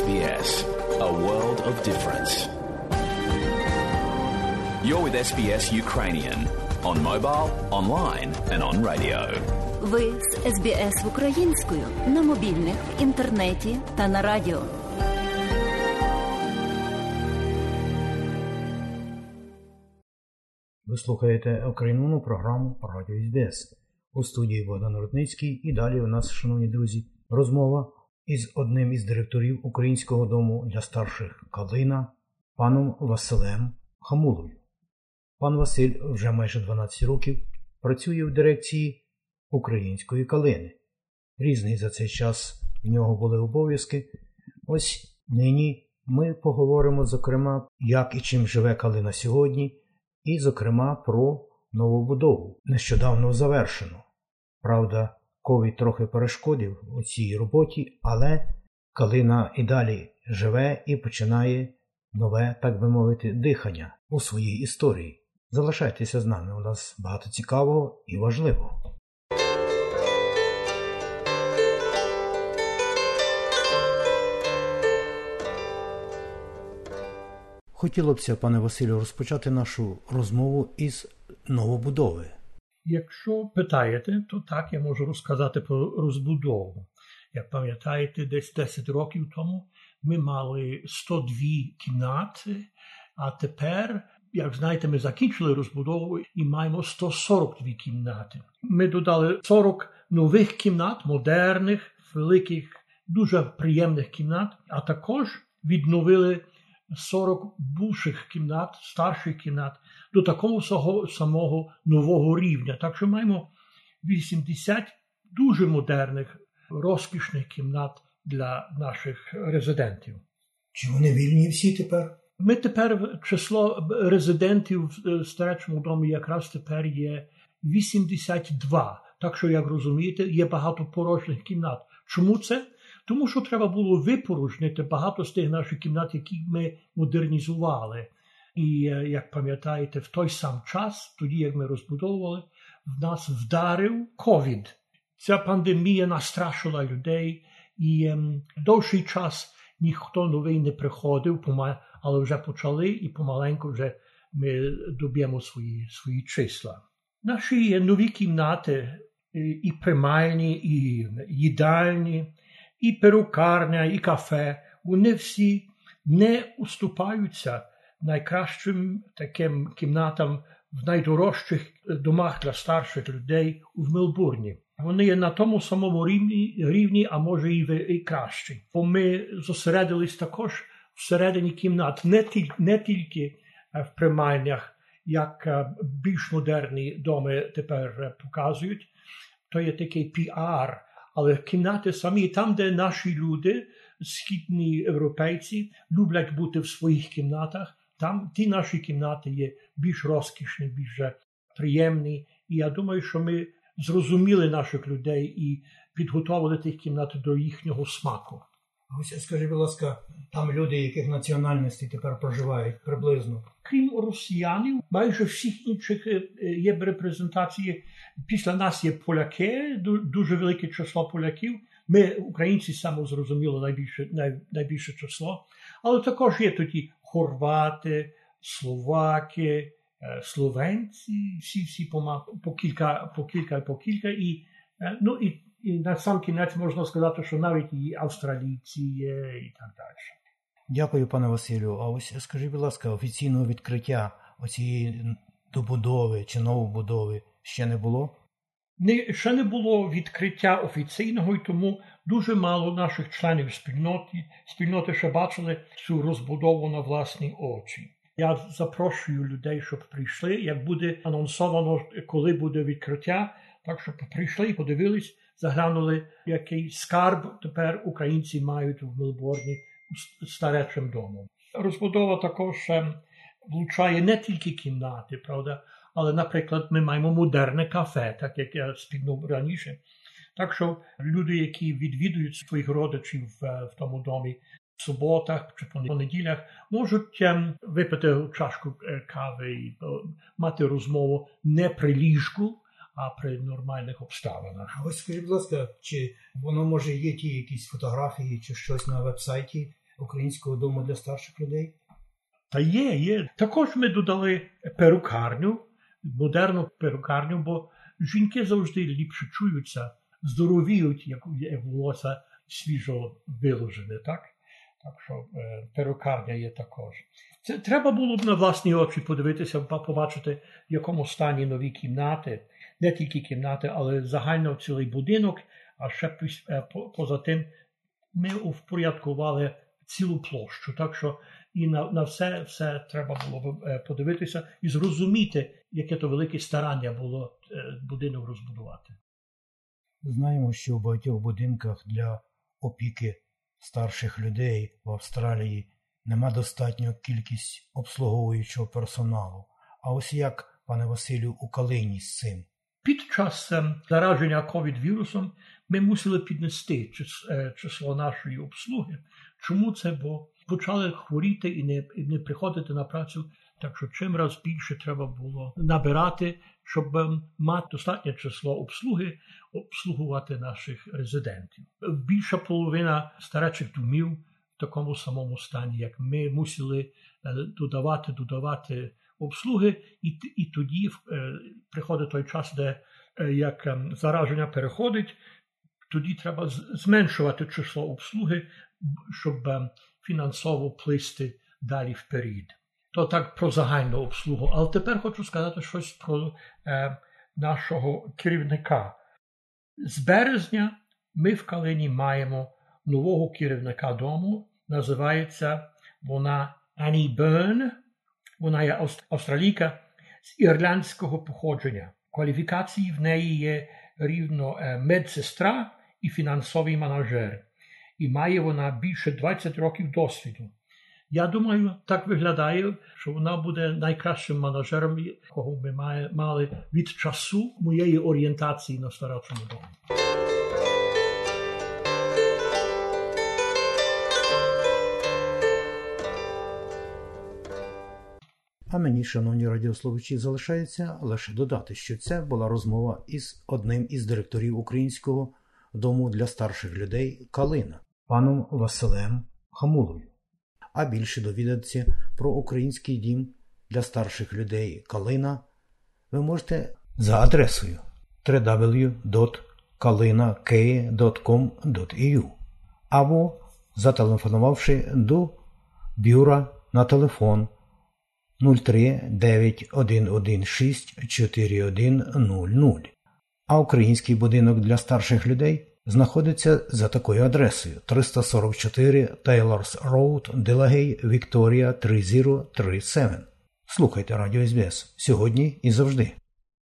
SBS, a world of difference. You're with SBS Ukrainian on mobile, online, and on radio. Ви з СБС українською на мобільних, в інтернеті та на радіо. Ви слухаєте українську програму Радіо СБС. У студії Богдан Рудницький і далі у нас, шановні друзі, розмова із одним із директорів Українського дому для старших Калина, паном Василем Хамулою. Пан Василь вже майже 12 років працює в дирекції української калини. Різний за цей час в нього були обов'язки. Ось нині ми поговоримо, зокрема, як і чим живе калина сьогодні, і, зокрема, про новобудову, нещодавно завершену. Правда, ковід трохи перешкодив у цій роботі, але калина і далі живе і починає нове, так би мовити, дихання у своїй історії. Залишайтеся з нами, у нас багато цікавого і важливого. Хотілося б, пане Василю, розпочати нашу розмову із новобудови. Якщо питаєте, то так я можу розказати про розбудову. Як пам'ятаєте, десь 10 років тому ми мали 102 кімнати, а тепер, як знаєте, ми закінчили розбудову і маємо 142 кімнати. Ми додали 40 нових кімнат, модерних, великих, дуже приємних кімнат, а також відновили 40 бувших кімнат, старших кімнат до такого самого нового рівня. Так що маємо 80 дуже модерних, розкішних кімнат для наших резидентів. Чи вони вільні всі тепер? Ми тепер число резидентів в старечому домі якраз тепер є 82. Так що, як розумієте, є багато порожніх кімнат. Чому це? Тому що треба було випорожнити багато з тих наших кімнат, які ми модернізували. І як пам'ятаєте, в той сам час, тоді як ми розбудовували, в нас вдарив ковід. Ця пандемія настрашила людей, і ем, довший час ніхто новий не приходив, але вже почали і помаленьку вже ми доб'ємо свої свої числа. Наші нові кімнати і приймальні, і їдальні і перукарня, і кафе, вони всі не уступаються найкращим таким кімнатам в найдорожчих домах для старших людей у Мелбурні. Вони є на тому самому рівні, рівні а може і, і кращі. Бо ми зосередились також всередині кімнат, не, тіль, не тільки в приймальнях, як більш модерні доми тепер показують. То є такий піар але кімнати самі, там, де наші люди, східні європейці, люблять бути в своїх кімнатах, там ті наші кімнати є більш розкішні, більш приємні. І я думаю, що ми зрозуміли наших людей і підготували тих кімнат до їхнього смаку. Ось скажіть, будь ласка, там люди, яких національностей тепер проживають приблизно. Крім росіянів, майже всіх інших є репрезентації. Після нас є поляки, дуже велике число поляків. Ми, українці, саме зрозуміло найбільше най, найбільше число, але також є тоді хорвати, словаки, словенці, всі всі по, по кілька, по кілька, по кілька і ну і. І на сам кінець можна сказати, що навіть і австралійці є, і так далі. Дякую, пане Василю. А ось скажіть, будь ласка, офіційного відкриття оцієї добудови чи новобудови ще не було? Не, Ще не було відкриття офіційного, і тому дуже мало наших членів спільноти спільноти ще бачили цю розбудову на власні очі. Я запрошую людей, щоб прийшли. Як буде анонсовано, коли буде відкриття, так щоб прийшли і подивились заглянули, який скарб тепер українці мають в Мелборні старечим домом. Розбудова також влучає не тільки кімнати, правда, але, наприклад, ми маємо модерне кафе, так як я спільнув раніше. Так що люди, які відвідують своїх родичів в, в тому домі в суботах чи по неділях, можуть випити чашку кави і мати розмову не при ліжку, а при нормальних обставинах. А ось скажіть, будь ласка, чи воно може є ті якісь фотографії чи щось на вебсайті Українського дому для старших людей? Та є, є. Також ми додали перукарню, модерну перукарню, бо жінки завжди ліпше чуються, здоровіють, як як волосся свіжо виложене. Так Так що е, перукарня є також. Це треба було б на власні очі подивитися, побачити, в якому стані нові кімнати, не тільки кімнати, але загально цілий будинок. А ще е, поза тим ми впорядкували цілу площу. Так що і на на все все треба було е, подивитися і зрозуміти, яке то велике старання було е, будинок розбудувати. Знаємо, що в багатьох будинках для опіки старших людей в Австралії нема достатньо кількість обслуговуючого персоналу. А ось як, пане Василю, у Калині з цим? Під час зараження ковід-вірусом ми мусили піднести е, число нашої обслуги. Чому це? Бо почали хворіти і не і не приходити на працю. Так що чим раз більше треба було набирати, щоб ем, мати достатнє число обслуги, обслугувати наших резидентів. Більша половина старечих домів в такому самому стані, як ми мусили е, додавати, додавати обслуги, і і тоді е, приходить той час, де як ем, зараження переходить, тоді треба зменшувати число обслуги, щоб ем, фінансово плисти далі вперед. То так про загальну обслугу. Але тепер хочу сказати щось про е, нашого керівника. З березня ми в Калині маємо нового керівника дому. Називається вона Ані Берн. Вона є австралійка з ірландського походження. Кваліфікації в неї є рівно е, медсестра і фінансовий менеджер і має вона більше 20 років досвіду. Я думаю, так виглядає, що вона буде найкращим менеджером, якого ми мали від часу моєї орієнтації на старочому домі. А мені, шановні радіословичі, залишається лише додати, що це була розмова із одним із директорів українського дому для старших людей Калина паном Василем Хамулою. А більше довідатися про український дім для старших людей Калина ви можете за адресою www.kalinake.com.eu або зателефонувавши до бюра на телефон 03 9116 4100. А український будинок для старших людей знаходиться за такою адресою 344 Taylor's Road, Делагей, Вікторія 3037. Слухайте Радіо СБС сьогодні і завжди.